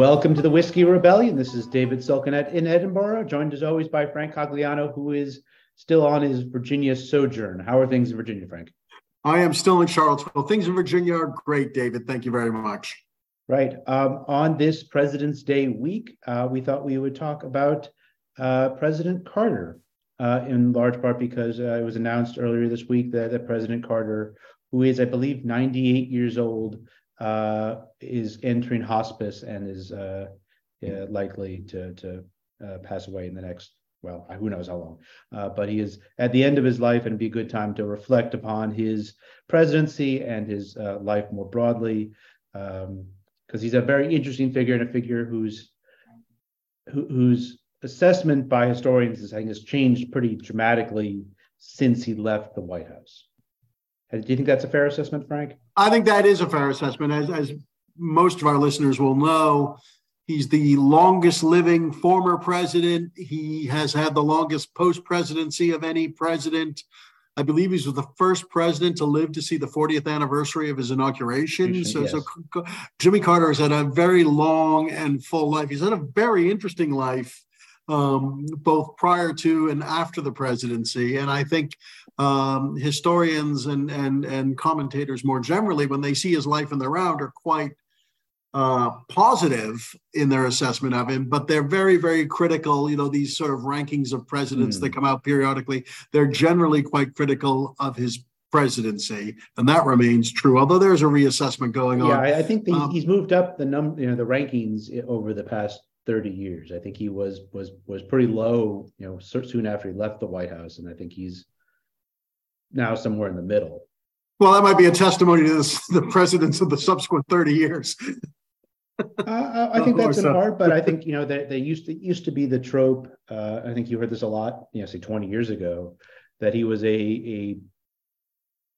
Welcome to the Whiskey Rebellion. This is David Silkenat in Edinburgh, joined as always by Frank Cogliano, who is still on his Virginia sojourn. How are things in Virginia, Frank? I am still in Charlottesville. Things in Virginia are great, David. Thank you very much. Right. Um, on this President's Day week, uh, we thought we would talk about uh, President Carter, uh, in large part because uh, it was announced earlier this week that, that President Carter, who is, I believe, 98 years old, uh, is entering hospice and is uh, yeah, likely to to uh, pass away in the next well who knows how long. Uh, but he is at the end of his life and be a good time to reflect upon his presidency and his uh, life more broadly because um, he's a very interesting figure and a figure whose who, whose assessment by historians is saying has changed pretty dramatically since he left the white house Uh, do you think that's a fair assessment, Frank? I think that is a fair assessment. As, as most of our listeners will know, he's the longest living former president. He has had the longest post presidency of any president. I believe he's the first president to live to see the 40th anniversary of his inauguration. So, yes. so Jimmy Carter has had a very long and full life. He's had a very interesting life um, both prior to and after the presidency. And I think um, historians and, and, and commentators more generally, when they see his life in the round, are quite uh, positive in their assessment of him, but they're very, very critical. You know, these sort of rankings of presidents mm. that come out periodically, they're generally quite critical of his presidency, and that remains true. Although there's a reassessment going on. Yeah, I think the, um, he's moved up the number, you know, the rankings over the past 30 years. I think he was was was pretty low, you know, soon after he left the White House, and I think he's now somewhere in the middle. Well, that might be a testimony to this, the presidents of the subsequent 30 years. uh, I think that's in part, but I think you know they, they used to used to be the trope. Uh, I think you heard this a lot, you know, say 20 years ago, that he was a a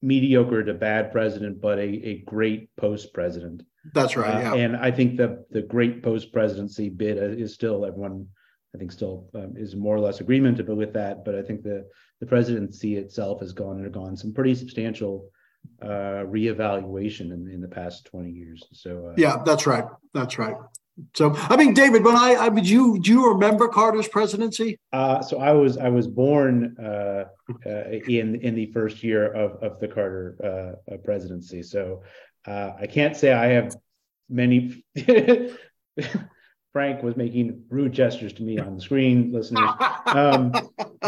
mediocre to bad president, but a, a great post president. That's right. Uh. And I think the the great post presidency bid is still everyone. I think still um, is more or less agreement with that, but I think the the presidency itself has gone and undergone some pretty substantial uh, reevaluation in, in the past 20 years. So uh, yeah, that's right. That's right. So I mean, David, when I, I mean, you do you remember Carter's presidency? Uh, so I was I was born uh, uh, in in the first year of of the Carter uh, presidency. So uh, I can't say I have many. Frank was making rude gestures to me on the screen, listeners. Um,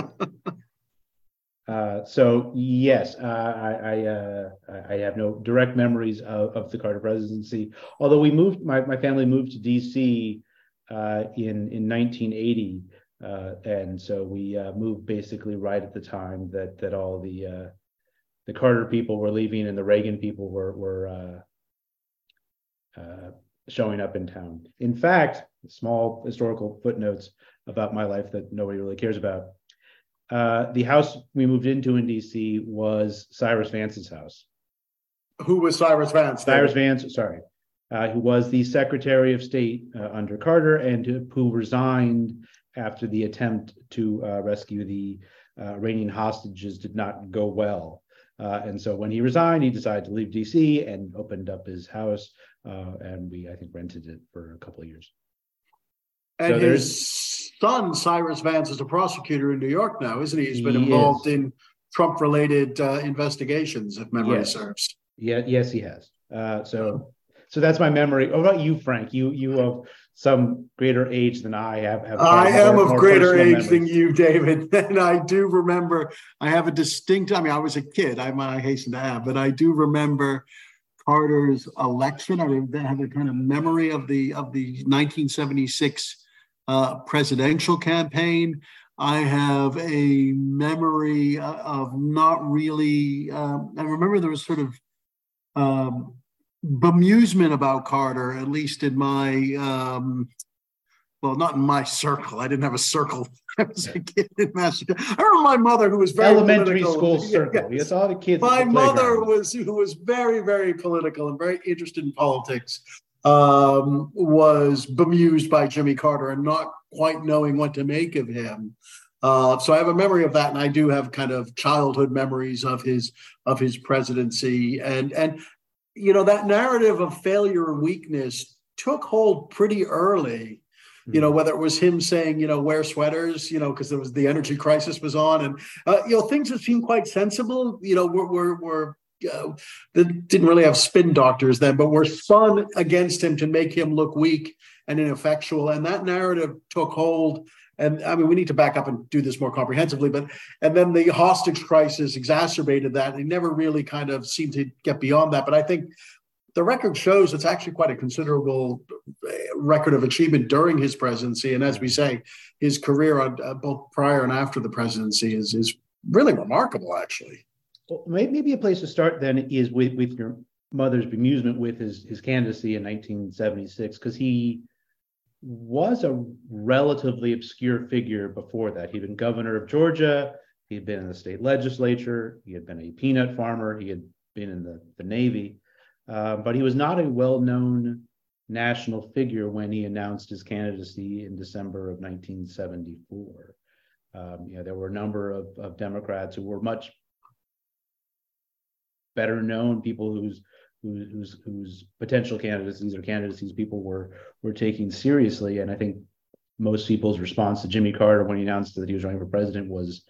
uh, so yes, uh, I I, uh, I, have no direct memories of, of, the Carter presidency. Although we moved, my, my family moved to D.C. Uh, in in 1980, uh, and so we moved basically right at the time that that all the the Carter people were leaving and the Reagan people were were uh, showing up in town. In fact, small historical footnotes about my life that nobody really cares about. Uh, the house we moved into in DC was Cyrus Vance's house. Who was Cyrus Vance? Cyrus Vance, sorry, uh, who was the Secretary of State uh, under Carter and who, who, resigned after the attempt to uh, rescue the uh, Iranian hostages did not go well. Uh, and so when he resigned, he decided to leave DC and opened up his house. Uh, and we, I think, rented it for a couple of years. And so his son, Cyrus Vance, is a prosecutor in New York now, isn't he? He's been he involved is. in Trump related uh, investigations, if memory yes. serves. Yeah, yes, he has. Uh, so, so that's my memory. What about you, Frank? You, you of some greater age than I have. have I am of greater age memories. than you, David, and I do remember. I have a distinct. I mean, I was a kid. I, I hasten to add, but I do remember Carter's election. I have a kind of memory of the of the 1976 uh, presidential campaign. I have a memory of not really. Um, I remember there was sort of um, bemusement about Carter, at least in my um, well, not in my circle. I didn't have a circle as a kid in Massachusetts. I remember my mother, who was very elementary political. school circle. Yes, all the kids. My mother was who was very, very political and very interested in politics. Um, was bemused by Jimmy Carter and not quite knowing what to make of him. Uh, so I have a memory of that, and I do have kind of childhood memories of his of his presidency, and and you know that narrative of failure and weakness took hold pretty early you know hmm. whether it was him saying you know wear sweaters you know because there was the energy crisis was on and uh, you know things that seemed quite sensible you know were were, were uh, didn't really have spin doctors then but were spun against him to make him look weak and ineffectual and that narrative took hold and I mean, we need to back up and do this more comprehensively, but and then the hostage crisis exacerbated that. They never really kind of seemed to get beyond that. But I think the record shows it's actually quite a considerable uh, record of achievement during his presidency. And as we say, his career on uh, both prior and after the presidency is is really remarkable, actually. Well, maybe a place to start then is with with your mother's bemusement with his his candidacy in 1976 because he was a relatively obscure figure before that. He'd been governor of Georgia. He'd been in the state legislature. He had been a peanut farmer. He had been in the, the Navy. Uh, but he was not a well known national figure when he announced his candidacy in December of 1974. Um, you know, there were a number of, of Democrats who were much better known, people whose whose whose potential candidacies or candidacies people were were taking seriously. And I think most people's response to Jimmy Carter when he announced that he was running for president was,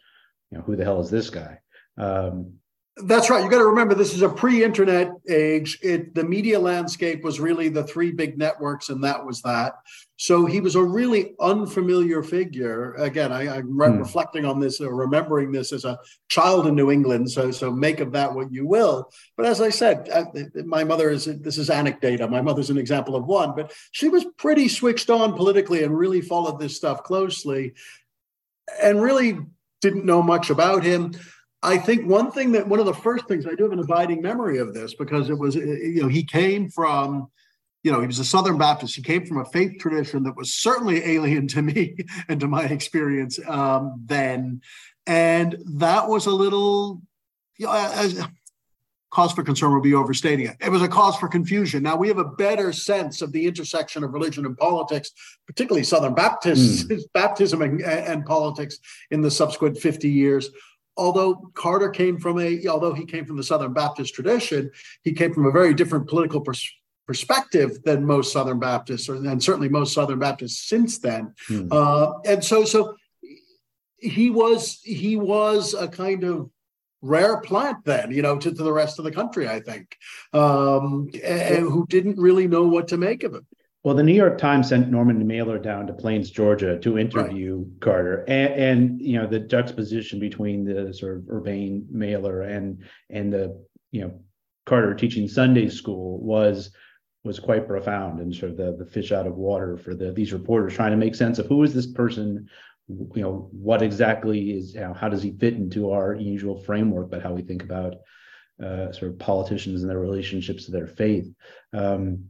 you know, who the hell is this guy? Um, that's right. You got to remember this is a pre-internet age. It the media landscape was really the three big networks, and that was that. So he was a really unfamiliar figure. Again, I, am hmm. reflecting on this or remembering this as a child in New England. So so make of that what you will. But as I said, I, uh, my mother is this is anecdata. My mother's an example of one, but she was pretty switched on politically and really followed this stuff closely, and really didn't know much about him I think one thing that one of the first things I do have an abiding memory of this because it was, you know, he came from, you know, he was a Southern Baptist. He came from a faith tradition that was certainly alien to me and to my experience um, then. And that was a little, you know, as, cause for concern would be overstating it. It was a cause for confusion. Now we have a better sense of the intersection of religion and politics, particularly Southern Baptist mm. baptism and, and, politics in the subsequent 50 years although Carter came from a, although he came from the Southern Baptist tradition, he came from a very different political pers- perspective than most Southern Baptists, or and certainly most Southern Baptists since then. Hmm. Uh, and so, so he was he was a kind of rare plant then, you know, to, to the rest of the country, I think, um, and, who didn't really know what to make of it. Well, the New York Times sent Norman Mailer down to Plains, Georgia, to interview right. Carter, and, and, you know the juxtaposition between the sort of urbane Mailer and and the you know Carter teaching Sunday school was was quite profound and sort of the, the fish out of water for the these reporters trying to make sense of who is this person, you know, what exactly is you know, how does he fit into our usual framework, but how we think about uh, sort of politicians and their relationships to their faith. Um,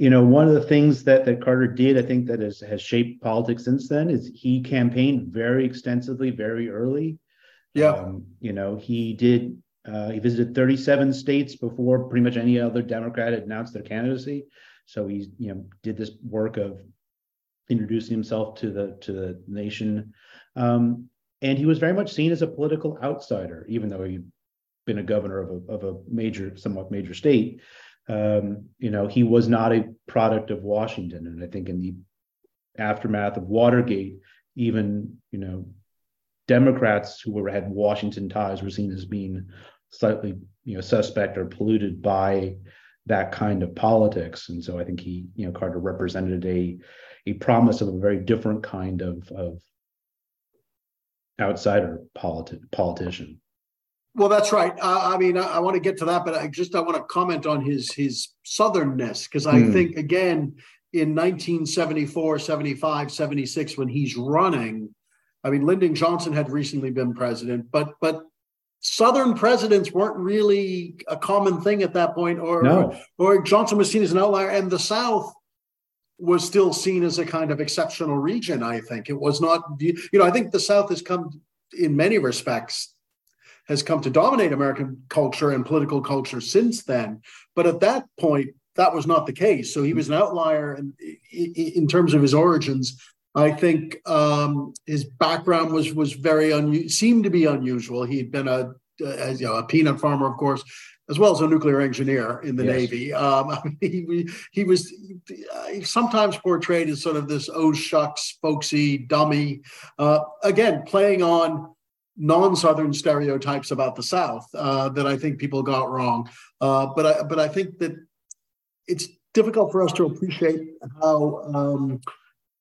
you know, one of the things that that Carter did, I think that has has shaped politics since then, is he campaigned very extensively, very early. Yeah. Um, you know, he did. Uh, he visited 37 states before pretty much any other Democrat had announced their candidacy. So he, you know, did this work of introducing himself to the to the nation, um, and he was very much seen as a political outsider, even though he'd been a governor of a of a major, somewhat major state um, you know, he was not a product of Washington. And I think in the aftermath of Watergate, even, you know, Democrats who were, had Washington ties were seen as being slightly, you know, suspect or polluted by that kind of politics. And so I think he, you know, Carter represented a a promise of a very different kind of of outsider politi- politician. Well, that's right. Uh, I mean, I, I, want to get to that, but I just I want to comment on his his southernness because I mm. think again in 1974, 75, 76 when he's running, I mean Lyndon Johnson had recently been president, but but Southern presidents weren't really a common thing at that point, or, no. or, or Johnson was seen as an outlier, and the South was still seen as a kind of exceptional region. I think it was not, you know, I think the South has come in many respects has come to dominate American culture and political culture since then. But at that point, that was not the case. So he was an outlier in, in terms of his origins. I think um, his background was was very unusual, seemed to be unusual. He'd been a uh, as you know, a peanut farmer, of course, as well as a nuclear engineer in the yes. Navy. Um, he, he was sometimes portrayed as sort of this oh shucks, folksy dummy. Uh, again, playing on non-Southern stereotypes about the South uh, that I think people got wrong. Uh, but I, but I think that it's difficult for us to appreciate how um,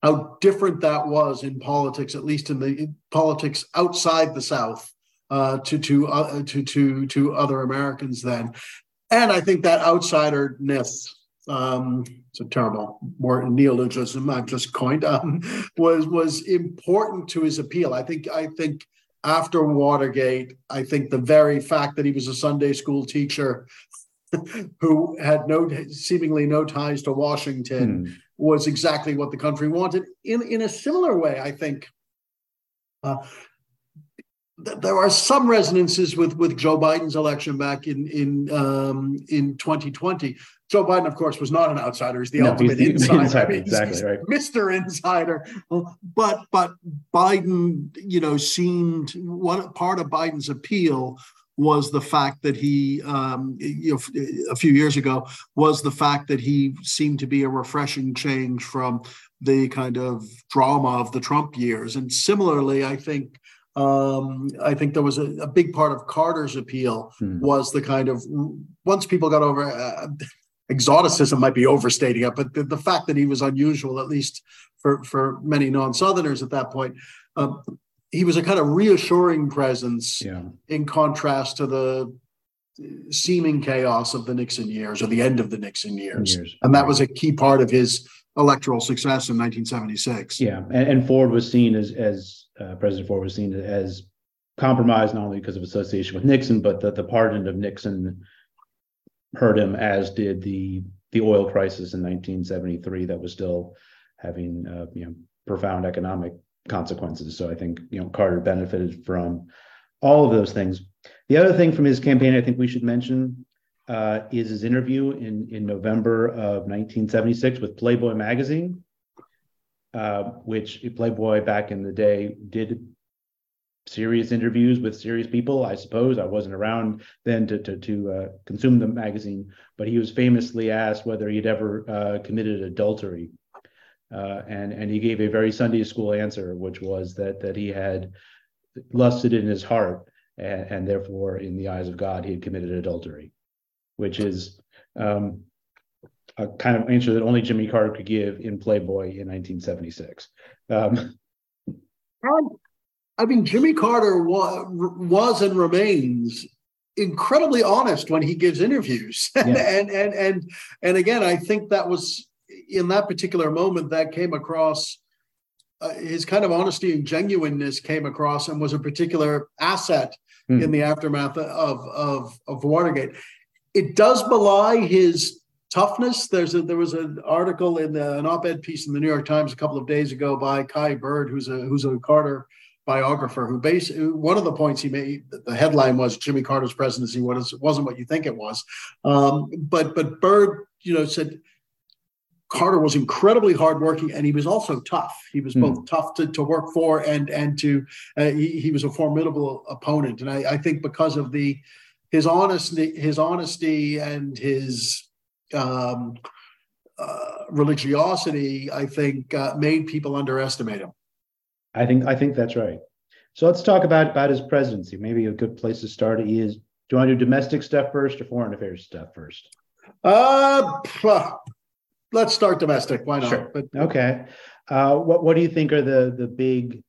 how different that was in politics, at least in the in politics outside the South, uh, to to uh, to to to other Americans then. And I think that outsiderness, um, it's a terrible more neologism I've just coined, um, was was important to his appeal. I think I think after Watergate, I think the very fact that he was a Sunday school teacher who had no seemingly no ties to Washington hmm. was exactly what the country wanted. In in a similar way, I think uh, th- there are some resonances with with Joe Biden's election back in in um, in 2020. Joe Biden, of course, was not an outsider. He's the no, ultimate he's the insider. insider. exactly right. Mr. Insider. But but Biden, you know, seemed one part of Biden's appeal was the fact that he, um, you know, a few years ago, was the fact that he seemed to be a refreshing change from the kind of drama of the Trump years. And similarly, I think um, I think there was a, a, big part of Carter's appeal hmm. was the kind of once people got over uh, exoticism might be overstating it, but the, the, fact that he was unusual, at least for for many non-Southerners at that point, um, he was a kind of reassuring presence yeah. in contrast to the seeming chaos of the Nixon years or the end of the Nixon years. years. And that was a key part of his electoral success in 1976. Yeah. And, and Ford was seen as, as uh, President Ford was seen as compromised, not only because of association with Nixon, but that the pardon of Nixon hurt him, as did the, the oil crisis in 1973 that was still having, uh, you know, profound economic consequences. So I think you know Carter benefited from all of those things. The other thing from his campaign, I think we should mention, uh, is his interview in in November of 1976 with Playboy magazine, uh, which Playboy back in the day did serious interviews with serious people. I suppose I wasn't around then to to, to uh, consume the magazine, but he was famously asked whether he'd ever uh, committed adultery uh, and and he gave a very Sunday school answer, which was that that he had lusted in his heart, and, and therefore, in the eyes of God, he had committed adultery, which is um, a kind of answer that only Jimmy Carter could give in Playboy in 1976. Um, I mean, Jimmy Carter was, was and remains incredibly honest when he gives interviews, yeah. and and and and again, I think that was in that particular moment, that came across. Uh, his kind of honesty and genuineness came across and was a particular asset mm. in the aftermath of, of, of Watergate. It does belie his toughness. There's a, there was an article in the, an op-ed piece in the New York Times a couple of days ago by Kai Bird, who's a who's a Carter biographer, who basically one of the points he made. The headline was Jimmy Carter's presidency was wasn't what you think it was, um, but but Bird, you know, said Carter was incredibly hardworking, and he was also tough. He was mm. both tough to, to work for and and to uh, he, he was a formidable opponent. And I, I think because of the his honesty, his honesty and his um, uh, religiosity, I think uh, made people underestimate him. I think I think that's right. So let's talk about about his presidency. Maybe a good place to start is. Do you want to do domestic stuff first or foreign affairs stuff first? Uh, let's start domestic. Why not? Sure. But okay. Uh, what what do you think are the the big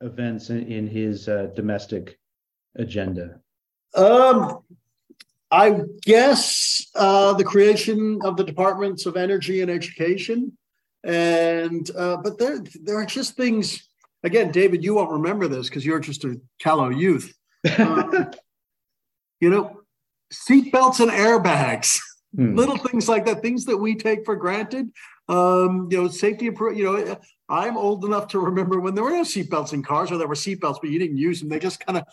events in, in his uh, domestic agenda? Um, I guess uh, the creation of the departments of energy and education, and uh, but there there are just things. Again, David, you won't remember this because you're just a callow youth. Um, you know, seatbelts and airbags. Hmm. Little things like that, things that we take for granted. Um, you know, safety. You know, I'm old enough to remember when there were no seatbelts in cars, or there were seatbelts, but you didn't use them. They just kind of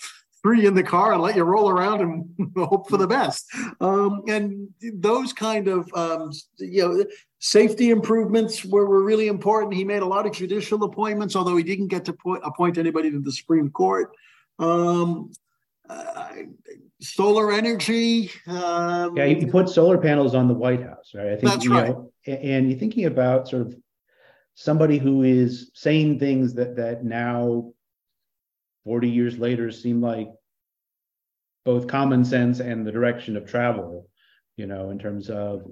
threw you in the car and let you roll around and hope for the best. Um, and those kind of um, you know safety improvements were, were really important. He made a lot of judicial appointments, although he didn't get to appoint anybody to the Supreme Court. Um, uh, solar energy. Um, yeah, you put solar panels on the White House, right? I think that's you right. Know, and you're thinking about sort of somebody who is saying things that that now, 40 years later, seem like both common sense and the direction of travel. You know, in terms of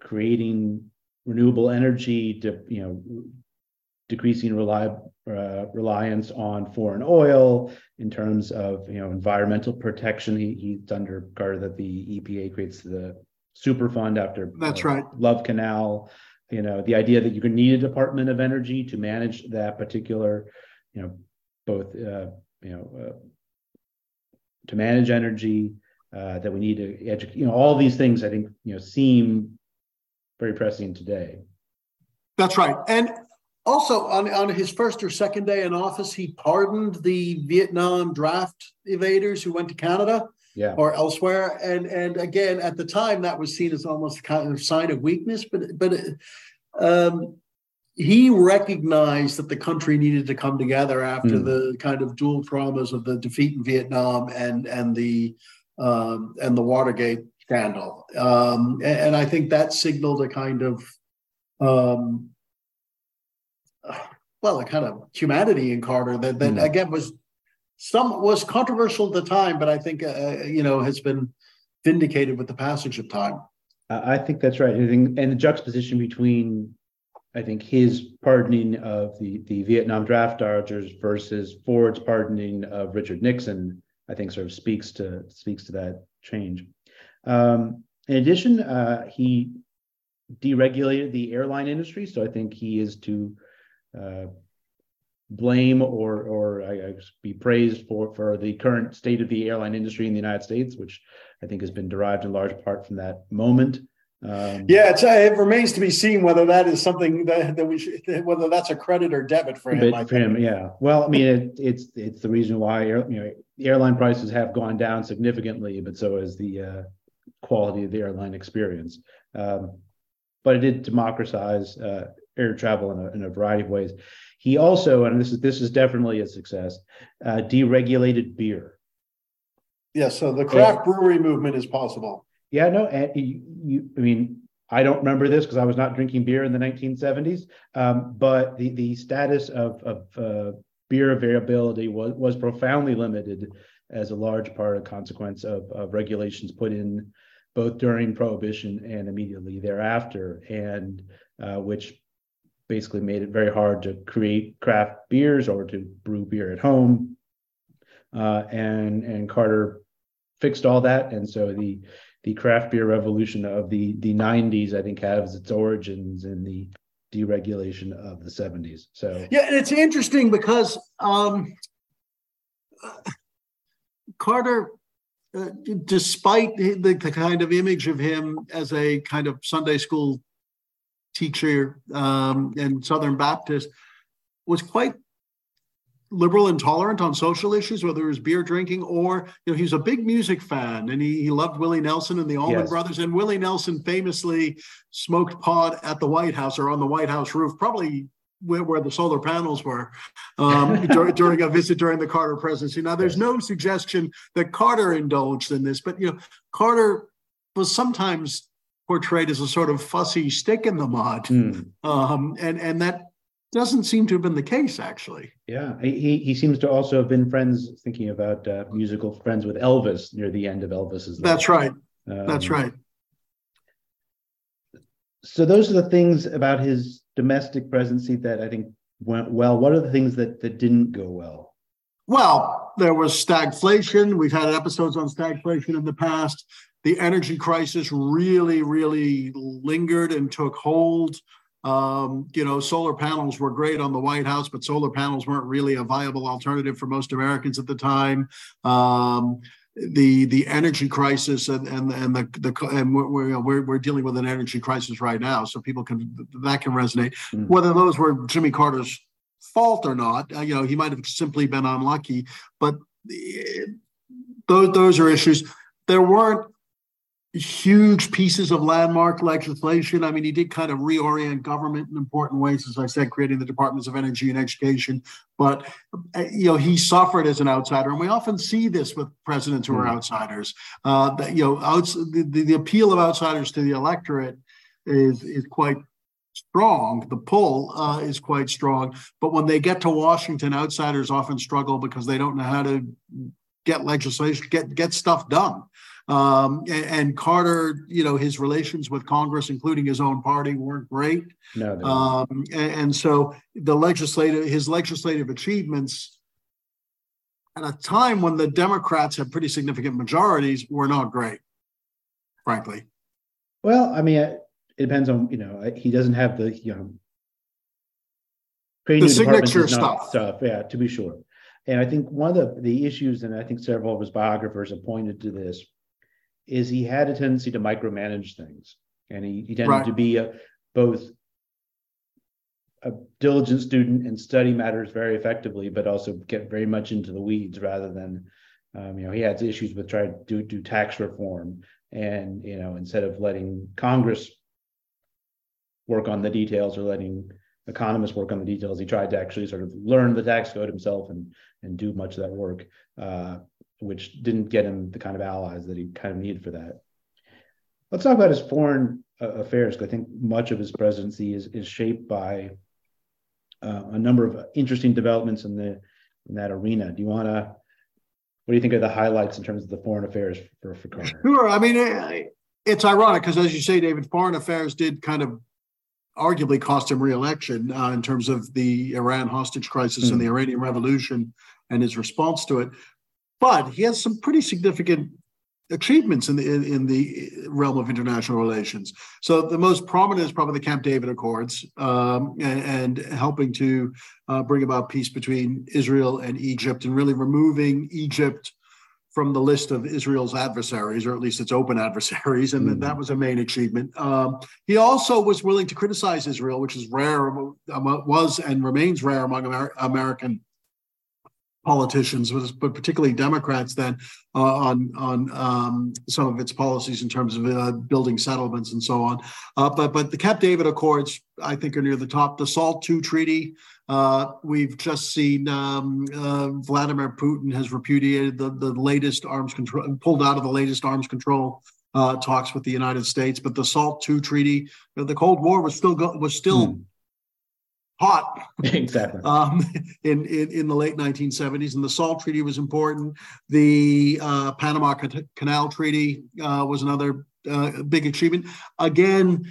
creating renewable energy to you know decreasing rely, uh, reliance on foreign oil in terms of you know environmental protection. He, he's under Carter that the EPA creates the Superfund after that's uh, right Love Canal. You know the idea that you can need a Department of Energy to manage that particular, you know, both uh, you know uh, to manage energy. Uh, that we need to educate. You know all these things. I think you know seem very pressing today. That's right, and also, on, on his first or second day in office, he pardoned the Vietnam draft evaders who went to Canada yeah. or elsewhere. And and again, at the time, that was seen as almost a kind of sign of weakness. But but um, he recognized that the country needed to come together after mm. the kind of dual traumas of the defeat in Vietnam and and the um, and the Watergate scandal. Um, and, and, I think that signaled a kind of um, well, a kind of humanity in Carter that, that mm. again was some was controversial at the time, but I think uh, uh, you know has been vindicated with the passage of time. I think that's right, and the juxtaposition between I think his pardoning of the the Vietnam draft dodgers versus Ford's pardoning of Richard Nixon, I think sort of speaks to speaks to that change. Um, in addition, uh, he deregulated the airline industry, so I think he is to uh, blame or or I, I be praised for for the current state of the airline industry in the United States, which I think has been derived in large part from that moment. Um, yeah, uh, it remains to be seen whether that is something that, that we should, whether that's a credit or debit for him. for him, yeah. Well, I mean, it, it's it's the reason why you know airline prices have gone down significantly, but so has the uh, quality of the airline experience. Um, but it did democratize uh, air travel in a, in a variety of ways. He also, and this is this is definitely a success, uh, deregulated beer. Yeah, so the craft brewery movement is possible. Yeah, no, and you, you I mean, I don't remember this because I was not drinking beer in the 1970s, um, but the the status of of uh, beer availability was was profoundly limited as a large part of consequence of, of regulations put in both during prohibition and immediately thereafter, and uh, which basically made it very hard to create craft beers or to brew beer at home. Uh, and and Carter fixed all that, and so the the craft beer revolution of the the 90s, I think, has its origins in the deregulation of the 70s. So yeah, and it's interesting because um, Carter. Uh, despite the, the kind of image of him as a kind of Sunday school teacher um, and Southern Baptist, was quite liberal and tolerant on social issues, whether it was beer drinking or, you know, he was a big music fan and he, he loved Willie Nelson and the Allman yes. Brothers. And Willie Nelson famously smoked pot at the White House or on the White House roof, probably where, where the solar panels were um, during, during a visit during the Carter presidency. Now, there's no suggestion that Carter indulged in this, but, you know, Carter was sometimes portrayed as a sort of fussy stick in the mud, mm. um, and and that doesn't seem to have been the case actually. Yeah, he he seems to also have been friends, thinking about uh, musical friends with Elvis near the end of Elvis's. Life. That's right. Um, That's right. So those are the things about his domestic presidency that I think went well. What are the things that that didn't go well? Well, there was stagflation. We've had episodes on stagflation in the past the energy crisis really, really lingered and took hold. Um, you know, solar panels were great on the White House, but solar panels weren't really a viable alternative for most Americans at the time. Um, the the energy crisis and and and the the and we're, we're we're dealing with an energy crisis right now, so people can that can resonate. Mm. Whether those were Jimmy Carter's fault or not, uh, you know, he might have simply been unlucky, but eh, those those are issues. There weren't huge pieces of landmark legislation. I mean, he did kind of reorient government in important ways, as I said, creating the departments of energy and education. But uh, you know, he suffered as an outsider, and we often see this with presidents who are hmm. outsiders. Uh, that you know, outs- the, the, the appeal of outsiders to the electorate is is quite strong. The pull uh, is quite strong, but when they get to Washington, outsiders often struggle because they don't know how to get legislation, get get stuff done. Um, and, and, Carter, you know, his relations with Congress, including his own party, weren't great. No, um, and, and, so the legislative, his legislative achievements at a time when the Democrats had pretty significant majorities were not great, frankly. Well, I mean, it depends on you know he doesn't have the you know the signature stuff. stuff, yeah, to be sure. And I think one of the, the issues, and I think several of his biographers have pointed to this, is he had a tendency to micromanage things, and he, he tended right. to be a, both a diligent student and study matters very effectively, but also get very much into the weeds rather than, um, you know, he had issues with trying to do, do tax reform, and you know, instead of letting Congress work on the details or letting economists work on the details, he tried to actually sort of learn the tax code himself and and do much of that work. Uh, which didn't get him the kind of allies that he kind of needed for that. Let's talk about his foreign uh, affairs. I think much of his presidency is is shaped by uh, a number of interesting developments in the in that arena. Do you want to? What do you think are the highlights in terms of the foreign affairs for, for Carter? Sure. I mean, it's ironic because, as you say, David, foreign affairs did kind of arguably cost him reelection uh, in terms of the Iran hostage crisis mm. and the Iranian Revolution and his response to it but he has some pretty significant achievements in the in, in, the realm of international relations. So the most prominent is probably the Camp David Accords um, and, and, helping to uh, bring about peace between Israel and Egypt and really removing Egypt from the list of Israel's adversaries, or at least its open adversaries, and mm. that was a main achievement. Um, he also was willing to criticize Israel, which is rare, was and remains rare among Amer- American politicians, but particularly Democrats, then uh, on on um, some of its policies in terms of uh, building settlements and so on. Uh, but but the Camp David Accords, I think, are near the top. The SALT II treaty. Uh, we've just seen um, uh, Vladimir Putin has repudiated the, the latest arms control, pulled out of the latest arms control uh, talks with the United States. But the SALT II treaty, the Cold War was still go, was still hmm hot. Exactly. Um, in, in, in the late 1970s and the salt treaty was important. The uh, panama canal treaty uh, was another uh, big achievement. Again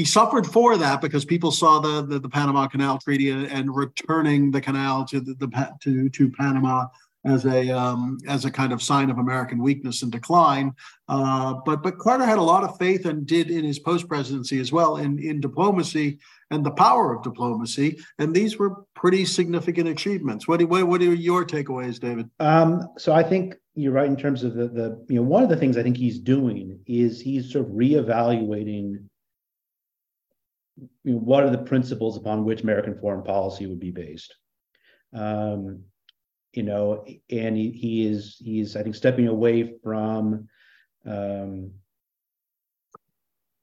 he suffered for that because people saw the the, the panama canal treaty and, and, returning the canal to the, the to to panama as a um, as a kind of sign of American weakness and decline. Uh, but but Carter had a lot of faith and did in his post presidency as well in in diplomacy and the power of diplomacy. And these were pretty significant achievements. What do, what, what are your takeaways, David? Um, so I think you're right in terms of the the you know one of the things I think he's doing is he's sort of reevaluating. You know, what are the principles upon which American foreign policy would be based? Um, you know, and he, he is he's I think stepping away from um,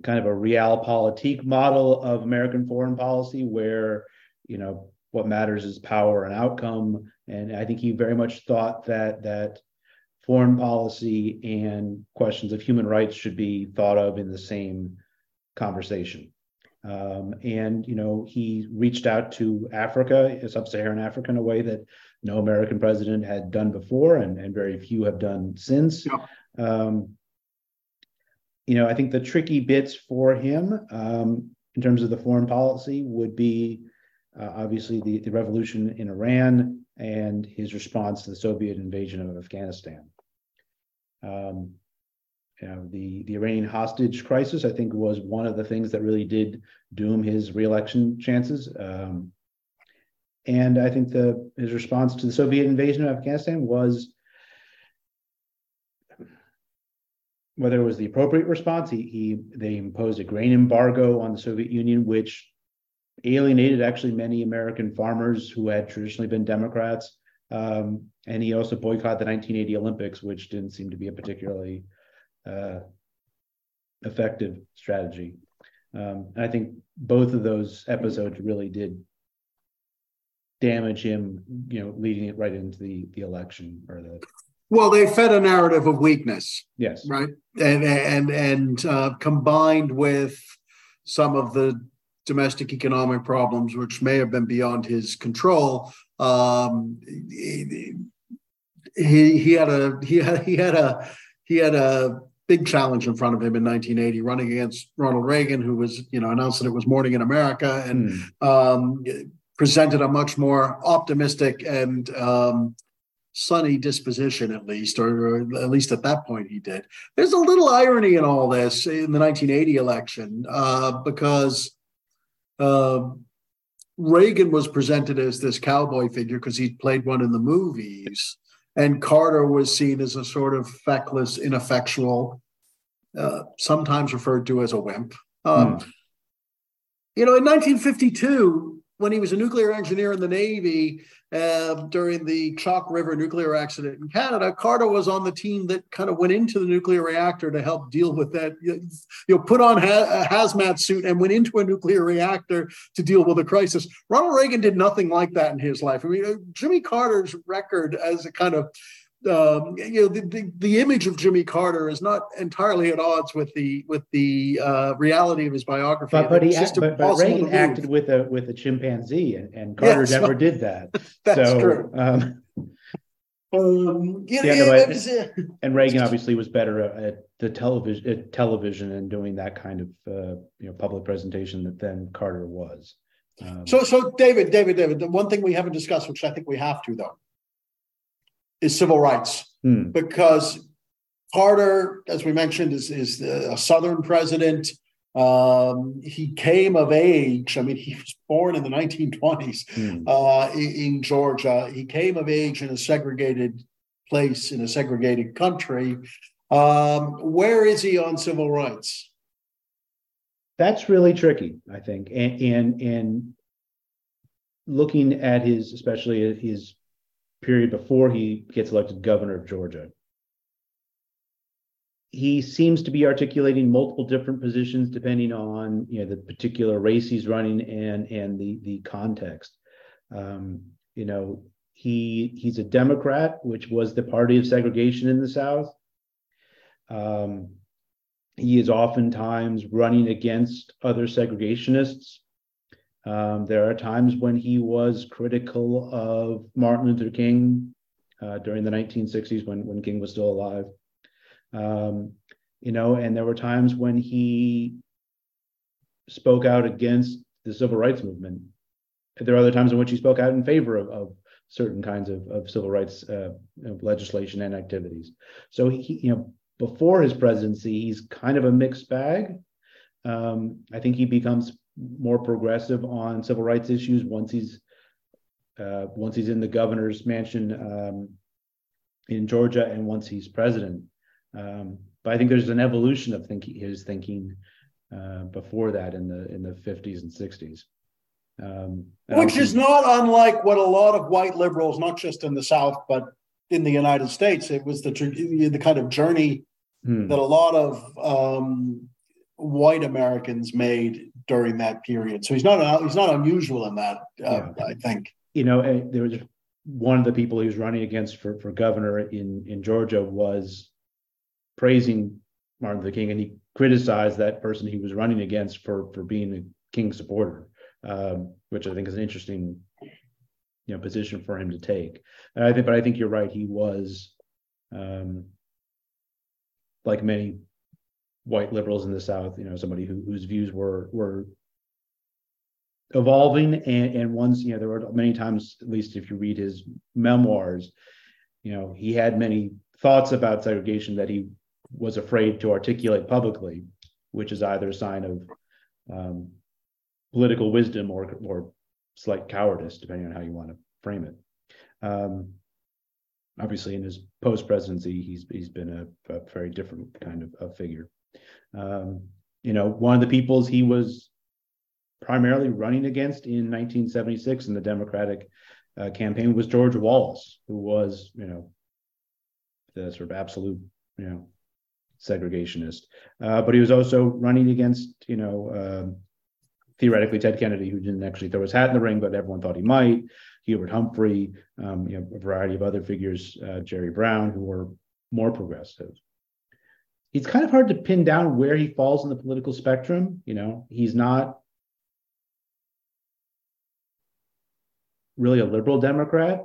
kind of a realpolitik model of American foreign policy, where you know what matters is power and outcome. And I think he very much thought that that foreign policy and questions of human rights should be thought of in the same conversation. Um, and you know he reached out to Africa, sub-Saharan Africa, in a way that no American president had done before, and, and very few have done since. Yeah. Um, you know, I think the tricky bits for him um, in terms of the foreign policy would be uh, obviously the, the revolution in Iran and his response to the Soviet invasion of Afghanistan. Um, you know, the, the Iranian hostage crisis, I think, was one of the things that really did doom his reelection chances. Um, and I think the his response to the Soviet invasion of Afghanistan was whether it was the appropriate response. He, he they imposed a grain embargo on the Soviet Union, which alienated actually many American farmers who had traditionally been Democrats. Um, and he also boycotted the 1980 Olympics, which didn't seem to be a particularly uh, effective strategy. Um, I think both of those episodes really did damage him, you know, leading it right into the the election or the. Well, they fed a narrative of weakness. Yes. Right, and and and uh, combined with some of the domestic economic problems, which may have been beyond his control. Um, he, he had a he had he had a he had a big challenge in front of him in 1980, running against Ronald Reagan, who was you know announced that it was morning in America and mm. um, presented a much more optimistic and um, sunny disposition, at least, or, at least at that point he did. There's a little irony in all this in the 1980 election uh, because uh, Reagan was presented as this cowboy figure because he'd played one in the movies, and Carter was seen as a sort of feckless, ineffectual, uh, sometimes referred to as a wimp. Um, mm. You know, in 1952, when he was a nuclear engineer in the Navy uh, during the Chalk River nuclear accident in Canada, Carter was on the team that kind of went into the nuclear reactor to help deal with that. You know, put on a hazmat suit and went into a nuclear reactor to deal with a crisis. Ronald Reagan did nothing like that in his life. I mean, uh, Jimmy Carter's record as a kind of um, you know, the, the, the, image of Jimmy Carter is not entirely at odds with the with the uh, reality of his biography. But, but he but, but Reagan acted with a with a chimpanzee, and, and Carter yes, never did that. That's so, true. Um, um, yeah, yeah, yeah, and Reagan obviously was better at the television at television and doing that kind of uh, you know public presentation than Carter was. Um, so, so David, David, David. The one thing we haven't discussed, which I think we have to, though, is civil rights hmm. because Carter, as we mentioned, is, is a Southern president. Um, he came of age. I mean, he was born in the 1920s hmm. uh, in, in, Georgia. He came of age in a segregated place in a segregated country. Um, where is he on civil rights? That's really tricky, I think, and and, and looking at his, especially his period before he gets elected governor of Georgia. He seems to be articulating multiple different positions depending on you know the particular race he's running and and the the context. Um, you know he he's a Democrat, which was the party of segregation in the South. Um, he is oftentimes running against other segregationists um, there are times when he was critical of Martin Luther King uh, during the 1960s when, when King was still alive. Um, you know, and there were times when he spoke out against the civil rights movement. There are other times in which he spoke out in favor of, of certain kinds of, of civil rights uh, legislation and activities. So he, you know, before his presidency, he's kind of a mixed bag. Um, I think he becomes more progressive on civil rights issues once he's uh, once he's in the governor's mansion um, in Georgia and once he's president. Um, but I think there's an evolution of thinking his thinking uh, before that in the in the 50s and 60s. Um, Which is not unlike what a lot of white liberals, not just in the South, but in the United States, it was the the kind of journey hmm. that a lot of um, white Americans made during that period. So he's not he's not unusual in that. Uh, yeah. I think. You know, eh, there was one of the people he was running against for for governor in in Georgia was praising Martin Luther King, and he criticized that person he was running against for for being a King supporter, um, which I think is an interesting you know position for him to take. And I think, but I think you're right. He was. Um, like many white liberals in the South, you know, somebody who, whose views were were evolving and, and once, you know, there were many times, at least if you read his memoirs, you know, he had many thoughts about segregation that he was afraid to articulate publicly, which is either a sign of um, political wisdom or or slight cowardice, depending on how you want to frame it. Um, obviously, in his post presidency, he's he's been a, a very different kind of, of figure. Um, you know, one of the peoples he was primarily running against in 1976 in the Democratic uh, campaign was George Wallace, who was, you know, the sort of absolute, you know, segregationist. Uh, but he was also running against, you know, uh, theoretically Ted Kennedy, who didn't actually throw his hat in the ring, but everyone thought he might. Hubert Humphrey, um, you know, a variety of other figures, uh, Jerry Brown, who were more progressive. It's kind of hard to pin down where he falls in the political spectrum. You know, he's not really a liberal Democrat.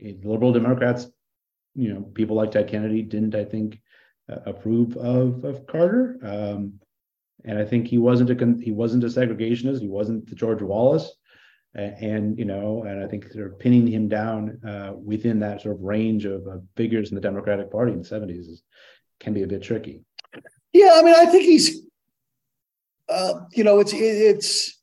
Liberal Democrats, you know, people like Ted Kennedy didn't, I think, uh, approve of of Carter. Um, and I think he wasn't a he wasn't a segregationist. He wasn't the George Wallace and you know, and I think sort of pinning him down uh, within that sort of range of, of, figures in the Democratic Party in the '70s is, can be a bit tricky. Yeah, I mean, I think he's, uh, you know, it's it's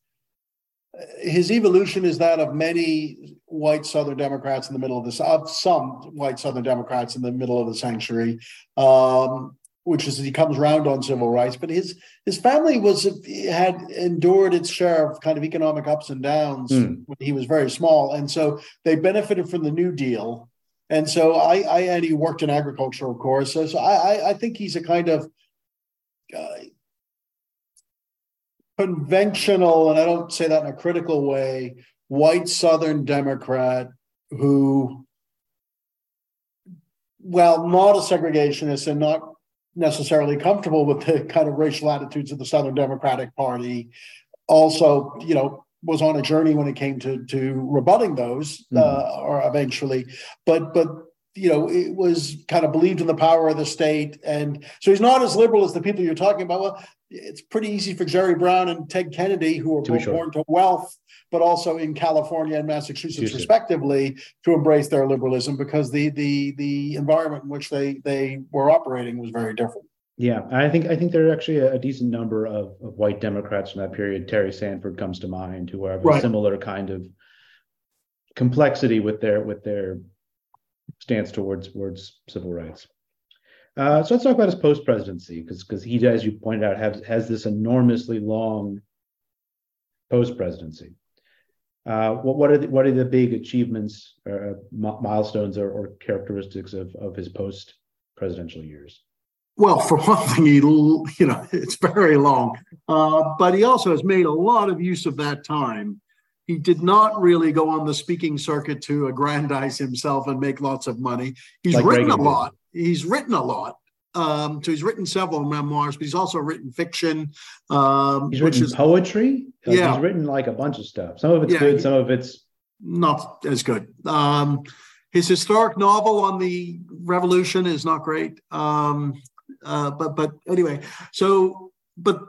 his evolution is that of many white Southern Democrats in the middle of this, of some white Southern Democrats in the middle of the century. Um, which is he comes round on civil rights, but his his family was had endured its share of kind of economic ups and downs mm. when he was very small, and so they benefited from the New Deal. And so I, I and he worked in agriculture, of course. So, so I, I think he's a kind of uh, conventional, and I don't say that in a critical way, white Southern Democrat who, well, not a segregationist and not necessarily comfortable with the kind of racial attitudes of the Southern Democratic Party. Also, you know, was on a journey when it came to to rebutting those, mm-hmm. uh, or eventually, but but you know, it was kind of believed in the power of the state, and so he's not as liberal as the people you're talking about. Well, it's pretty easy for Jerry Brown and Ted Kennedy, who were both born to wealth but also in California and Massachusetts, respectively, to embrace their liberalism because the the the environment in which they they were operating was very different. Yeah, I think I think there are actually a, a decent number of, of white Democrats from that period. Terry Sanford comes to mind, who have a similar kind of complexity with their with their stance towards towards civil rights. Uh, so let's talk about his post presidency, because because he, as you pointed out, has has this enormously long post presidency. Uh, what, what, are the, what are the big achievements, uh, milestones, or, or, characteristics of, of his post presidential years? Well, for one thing, he you know it's very long, uh, but he also has made a lot of use of that time. He did not really go on the speaking circuit to aggrandize himself and make lots of money. He's like written Reagan a lot. Did. He's written a lot, um, so he's written several memoirs, but he's also written fiction. Um, he's written is, poetry. yeah, he's written like a bunch of stuff. Some of it's yeah, good, some of it's not as good. Um, his historic novel on the revolution is not great. Um, uh, but but anyway, so but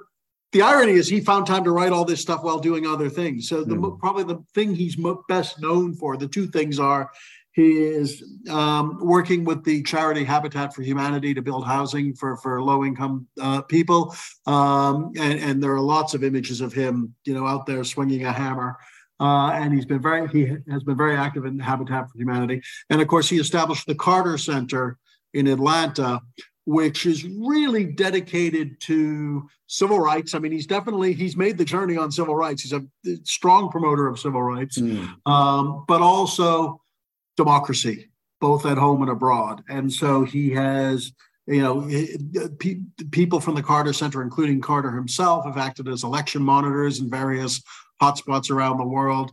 the irony is he found time to write all this stuff while doing other things. So the mm. probably the thing he's best known for, the two things are he is um, working with the charity Habitat for Humanity to build housing for, for low income uh, people. Um, and, and, there are lots of images of him, you know, out there swinging a hammer. Uh, and he's been very he has been very active in Habitat for Humanity. And of course, he established the Carter Center in Atlanta, which is really dedicated to civil rights. I mean, he's definitely he's made the journey on civil rights. He's a strong promoter of civil rights, mm. um, but also democracy, both at home and abroad. And so he has, you know, pe- people from the Carter Center, including Carter himself, have acted as election monitors in various hotspots around the world.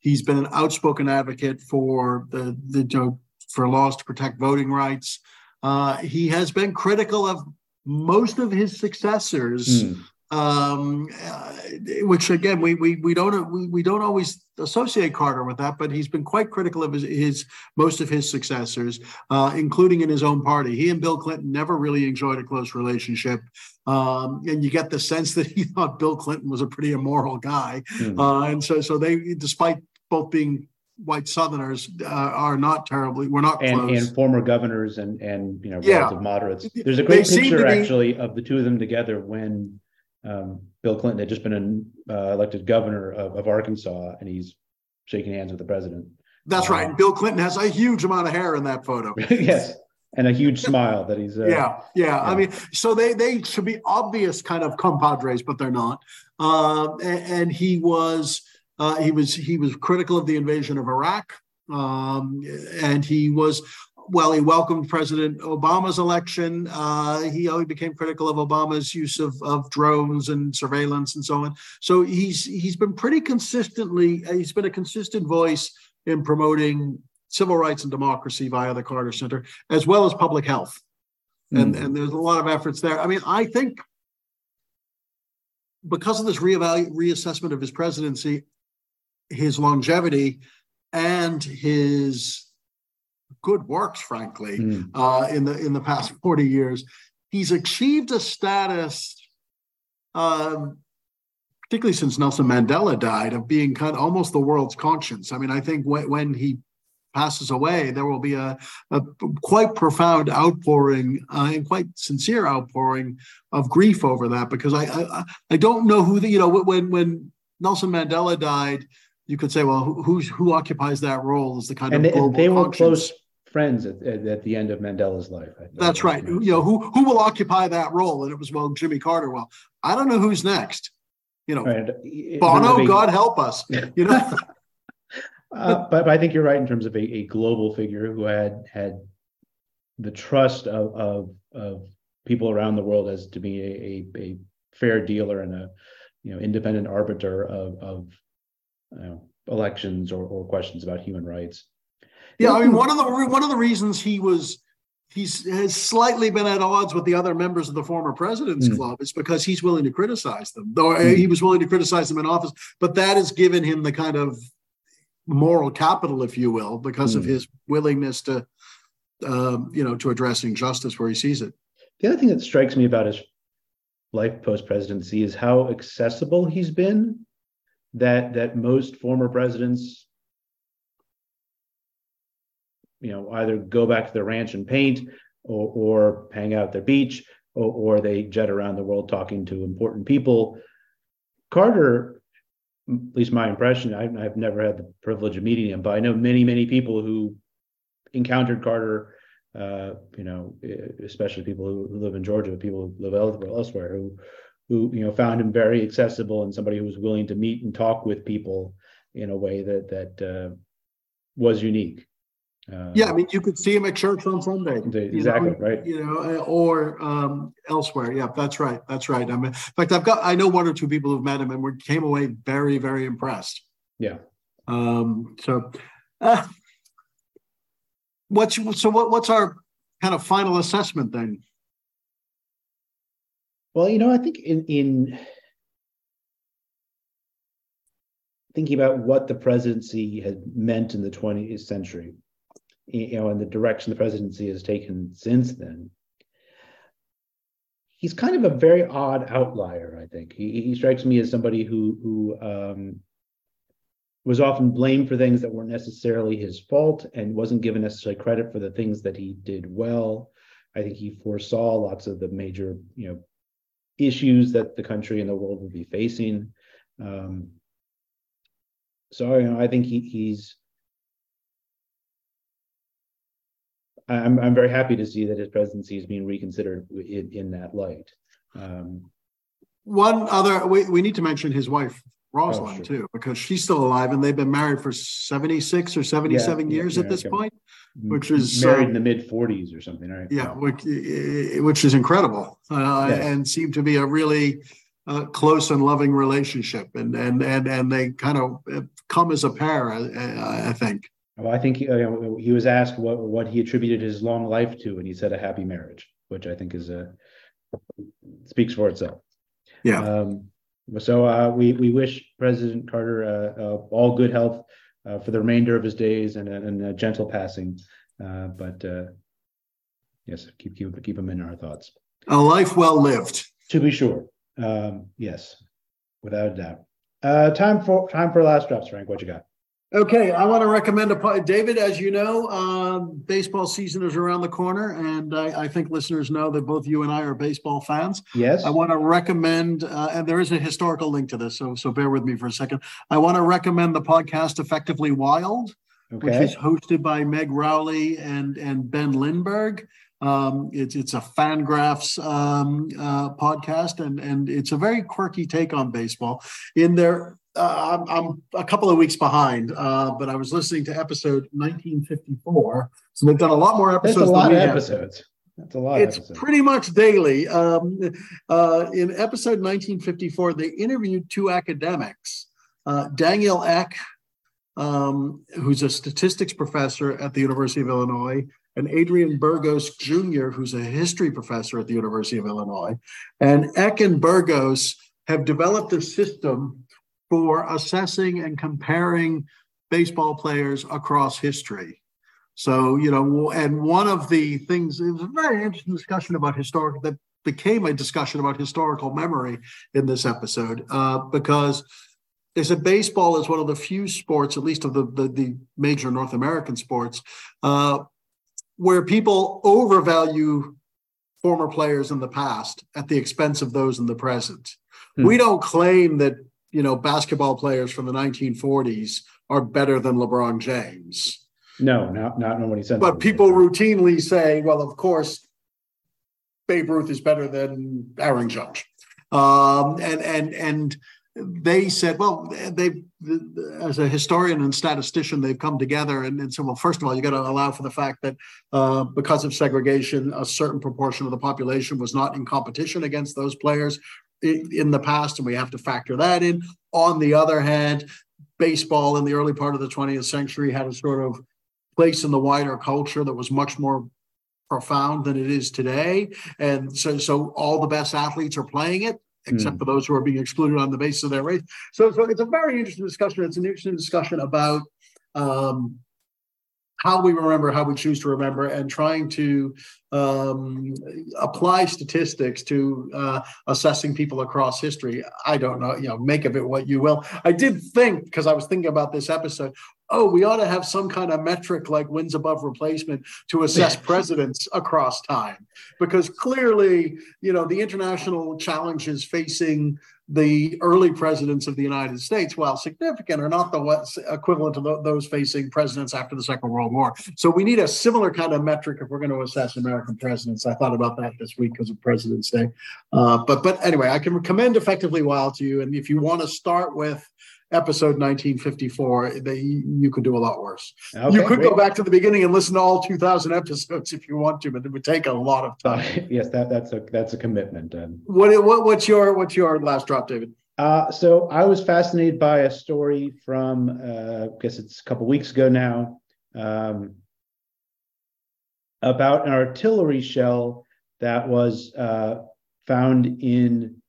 He's been an outspoken advocate for the, the you know, for laws to protect voting rights. Uh, he has been critical of most of his successors. Mm um, uh, which again we we we don't we, we don't always associate Carter with that, but he's been quite critical of his, his most of his successors, uh, including in his own party. He and Bill Clinton never really enjoyed a close relationship, um, and you get the sense that he thought Bill Clinton was a pretty immoral guy, mm. uh, and so so they, despite both being white Southerners uh, are not terribly. We're not and, and, former governors and and you know relative yeah. moderates. There's a great they picture be, actually of the two of them together when um, Bill Clinton had just been uh, elected governor of, of, Arkansas, and he's shaking hands with the president. That's um, right. Bill Clinton has a huge amount of hair in that photo. yes, and a huge smile that he's. Uh, yeah, yeah, yeah, I mean, so they they should be obvious kind of compadres, but they're not. Uh, and, and, he was uh, he was he was critical of the invasion of Iraq, um, and he was well, he welcomed President Obama's election. Uh, he, he became critical of Obama's use of, of drones and surveillance and so on. So he's he's been pretty consistently. He's been a consistent voice in promoting civil rights and democracy via the Carter Center, as well as public health. Mm. And, and there's a lot of efforts there. I mean, I think because of this reevalu- reassessment of his presidency, his longevity, and his good works, frankly, mm. uh, in the in the past 40 years, he's achieved a status, um, particularly since Nelson Mandela died, of being kind of almost the world's conscience. I mean, I think when, when he passes away, there will be a, a quite profound outpouring uh, and quite sincere outpouring of grief over that because I I, I don't know who the you know when when Nelson Mandela died, you could say, well, who who occupies that role is the kind and of they, global they were close friends at, at, the end of Mandela's life. That's right. You know who who will occupy that role, and it was well Jimmy Carter. Well, I don't know who's next. You know, right. Bono, God help us. You know. Uh, but, but, I think you're right in terms of a, a, global figure who had had the trust of, of, of people around the world as to be a, a, a, fair dealer and a you know independent arbiter of, of you know, elections or, or questions about human rights. Yeah, I mean one of the one of the reasons he was he's has slightly been at odds with the other members of the former president's mm. club is because he's willing to criticize them though mm. he was willing to criticize them in office but that has given him the kind of moral capital, if you will, because mm. of hmm. his willingness to, um, you know, to address injustice where he sees it. The other thing that strikes me about his life post presidency is how accessible he's been. That that most former presidents, you know, either go back to their ranch and paint, or, or hang out at the beach, or, or they jet around the world talking to important people. Carter at least my impression, I, have never had the privilege of meeting him, but I know many, many people who encountered Carter, uh, you know, especially people who, live in Georgia, people who live elsewhere, who, who, you know, found him very accessible and somebody who was willing to meet and talk with people in a way that, that uh, was unique. Uh, yeah, I mean, you could see him at church on Sunday. Exactly know, right. You know, uh, or um, elsewhere. Yeah, that's right. That's right. I mean, in fact, I've got I know one or two people who've met him and we came away very, very impressed. Yeah. Um, so, uh, what's so what, what's our kind of final assessment then? Well, you know, I think in in thinking about what the presidency had meant in the 20th century you know, and the direction the presidency has taken since then, he's kind of a very odd outlier. I think he, he strikes me as somebody who who um, was often blamed for things that weren't necessarily his fault and wasn't given necessarily credit for the things that he did well. I think he foresaw lots of the major, you know, issues that the country and the world will be facing. Um, so you know, I think he, he's I'm I'm very happy to see that his presidency is being reconsidered in, in that light. Um, One other, we, we need to mention his wife, Oh, sure. too, because she's still alive and they've been married for 76 or 77 yeah, years yeah, at this point, which is married uh, in the mid 40s or something, right? Yeah, which, which is incredible uh, and seemed to be a really uh, close and loving relationship. And, and, and, and they kind of come as a pair, I, I think. Well, I think he, uh, he was asked what what he attributed his long life to, and he said a happy marriage, which I think is a speaks for itself. Yeah. Um, so uh, we we wish President Carter uh, uh all good health uh, for the remainder of his days and, and a gentle passing. Uh, but yes, keep keep keep him in our thoughts. A life well lived, to be sure. Um, yes, without a doubt. time for time for last drops, Frank. What you got? Okay, I want to recommend a David. As you know, um, baseball season is around the corner, and I, I, think listeners know that both you and I are baseball fans. Yes, I want to recommend, uh, and there is a historical link to this, so so bear with me for a second. I want to recommend the podcast "Effectively Wild," okay. which is hosted by Meg Rowley and and Ben Lindbergh. Um, it's it's a Fangraphs um, uh, podcast, and and it's a very quirky take on baseball. In their uh, I'm, I'm, a couple of weeks behind, uh, but I was listening to episode 1954. So they've done a lot more episodes. That's a lot of have. episodes. That's a lot. It's pretty much daily. Um, uh, in episode 1954, they interviewed two academics, uh, Daniel Eck, um, who's a statistics professor at the University of Illinois, and Adrian Burgos Jr., who's a history professor at the University of Illinois. And Eck and Burgos have developed a system for assessing and comparing baseball players across history. So, you know, and one of the things, it was a very interesting discussion about historical, that became a discussion about historical memory in this episode, uh, because they said baseball is one of the few sports, at least of the, the, the major North American sports, uh, where people overvalue former players in the past at the expense of those in the present. Hmm. We don't claim that, you know, basketball players from the 1940s are better than LeBron James. No, not not nobody said. But people routinely say, well, of course, Babe Ruth is better than Aaron Judge, um, and and and they said, well, they as a historian and statistician, they've come together and, and said, well, first of all, you got to allow for the fact that uh, because of segregation, a certain proportion of the population was not in competition against those players in the past, and we have to factor that in. On the other hand, baseball in the early part of the 20th century had a sort of place in the wider culture that was much more profound than it is today. And so, so all the best athletes are playing it, except mm. for those who are being excluded on the basis of their race. So, so it's a very interesting discussion. It's an interesting discussion about um, how we remember, how we choose to remember, and trying to um, apply statistics to uh, assessing people across history. I don't know, you know, make of it what you will. I did think, because I was thinking about this episode, oh, we ought to have some kind of metric like wins above replacement to assess presidents across time. Because clearly, you know, the international challenges facing the early presidents of the United States, while significant, are not the equivalent to those facing presidents after the Second World War. So we need a similar kind of metric if we're going to assess American presidents. I thought about that this week because of President's Day. Uh, but but anyway, I can commend effectively Wild to you. And if you want to start with episode 1954 they, you could do a lot worse. Okay, you could great. go back to the beginning and listen to all 2000 episodes if you want to but it would take a lot of time. Uh, yes that, that's a that's a commitment um, what, what what's your what's your last drop david? Uh, so i was fascinated by a story from uh, i guess it's a couple weeks ago now um, about an artillery shell that was uh, found in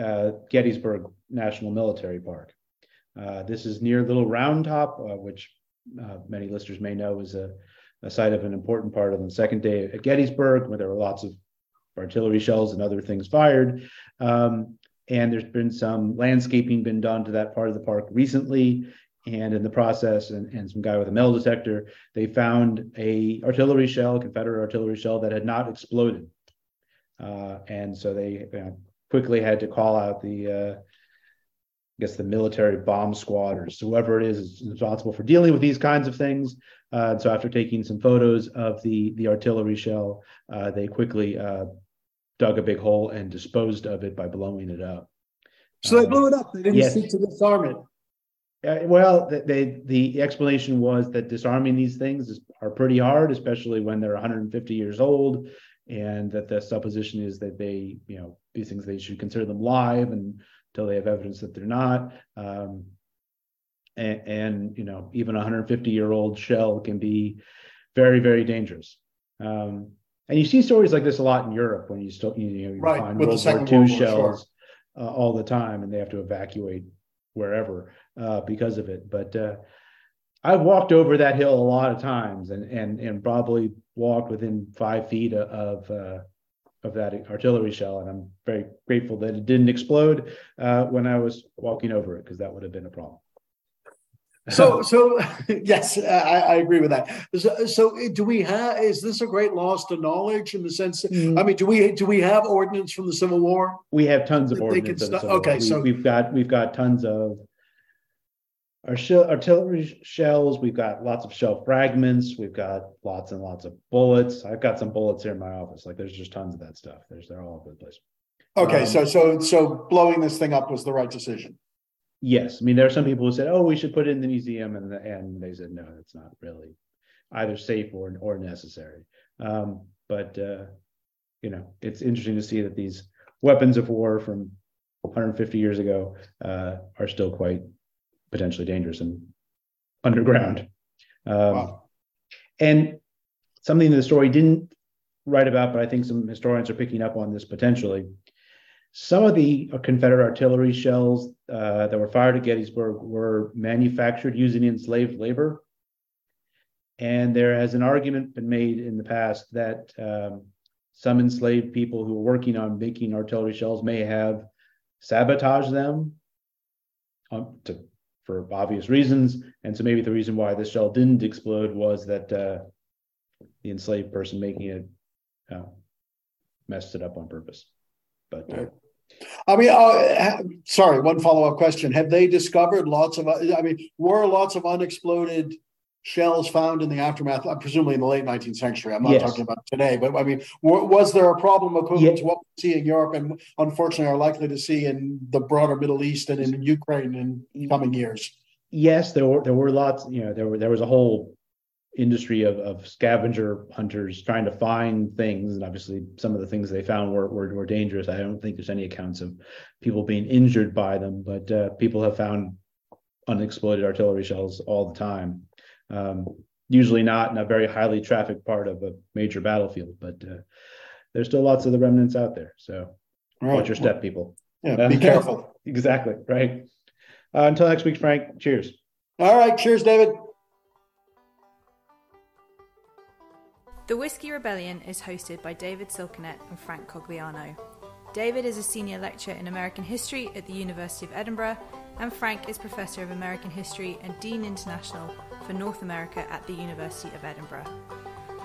uh, gettysburg national military park uh, this is near Little Round Top, uh, which uh, many listeners may know is a, a, site of an important part of the second day at Gettysburg, where there were lots of artillery shells and other things fired. Um, and there's been some landscaping been done to that part of the park recently. And in the process, and, and some guy with a metal detector, they found a artillery shell, Confederate artillery shell that had not exploded. Uh, and so they you know, quickly had to call out the uh, guess the military bomb squad or whoever it is is responsible for dealing with these kinds of things. Uh, so after taking some photos of the the artillery shell, uh, they quickly uh, dug a big hole and disposed of it by blowing it up. So they blew it up. They didn't yes. seek to disarm it. Uh, well, they, the explanation was that disarming these things is, are pretty hard, especially when they're 150 years old, and that the supposition is that they, you know, these things they should consider them live and until they have evidence that they're not. Um, and, and, you know, even a 150 year old shell can be very, very dangerous. Um, and you see stories like this a lot in Europe when you still you know you right, find World War II World shells sure. uh, all the time, and they have to evacuate wherever uh, because of it. But uh, I've walked over that hill a lot of times, and and and probably walked within five feet of, of that artillery shell, and I'm very grateful that it didn't explode uh, when I was walking over it because that would have been a problem. so, so yes, I, I, agree with that. So, so, do we have? Is this a great loss to knowledge in the sense? Mm. I mean, do we do we have ordnance from the Civil War? We have tons of ordnance. St- okay, we, so we've got we've got tons of our artillery shells. We've got lots of shell fragments. We've got lots and lots of bullets. I've got some bullets here in my office. Like there's just tons of that stuff. There's they're all over the place. Okay, um, so so so blowing this thing up was the right decision. Yes, I mean there are some people who said, "Oh, we should put it in the museum," and and they said, "No, that's not really." either safe or or necessary. Um, but uh, you know, it's interesting to see that these weapons of war from 150 years ago uh, are still quite potentially dangerous and underground. Um, wow. And something the story didn't write about, but I think some historians are picking up on this potentially. Some of the Confederate artillery shells uh, that were fired at Gettysburg were manufactured using enslaved labor. And there has an argument been made in the past that um, some enslaved people who were working on making artillery shells may have sabotaged them um, to, for obvious reasons. And so maybe the reason why the shell didn't explode was that uh, the enslaved person making it uh, messed it up on purpose. But uh, I mean, uh, sorry, one follow up question. Have they discovered lots of, I mean, were lots of unexploded shells found in the aftermath, uh, presumably in the late 19th century? I'm not yes. talking about today, but I mean, was there a problem equivalent yeah. to what we see in Europe and unfortunately are likely to see in the broader Middle East and in Ukraine in coming years? Yes, there were there were lots. You know, there were there was a whole industry of, of scavenger hunters trying to find things and obviously some of the things they found were, were, were dangerous i don't think there's any accounts of people being injured by them but uh, people have found unexploded artillery shells all the time um, usually not in a very highly trafficked part of a major battlefield but uh, there's still lots of the remnants out there. So right. watch your step people. Yeah be careful. Exactly right? Uh, until next week frank. Cheers. All right cheers david. The Whiskey Rebellion is hosted by David Silkenat and Frank Cogliano. David is a senior lecturer in American history at the University of Edinburgh, and Frank is Professor of American History and Dean International for North America at the University of Edinburgh.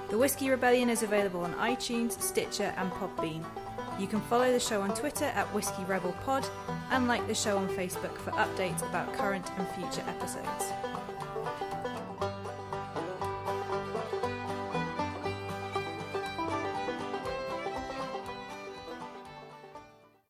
The Whiskey Rebellion is available on iTunes, Stitcher, and Podbean. You can follow the show on Twitter at Whiskey Rebel Pod and like the show on Facebook for updates about current and future episodes.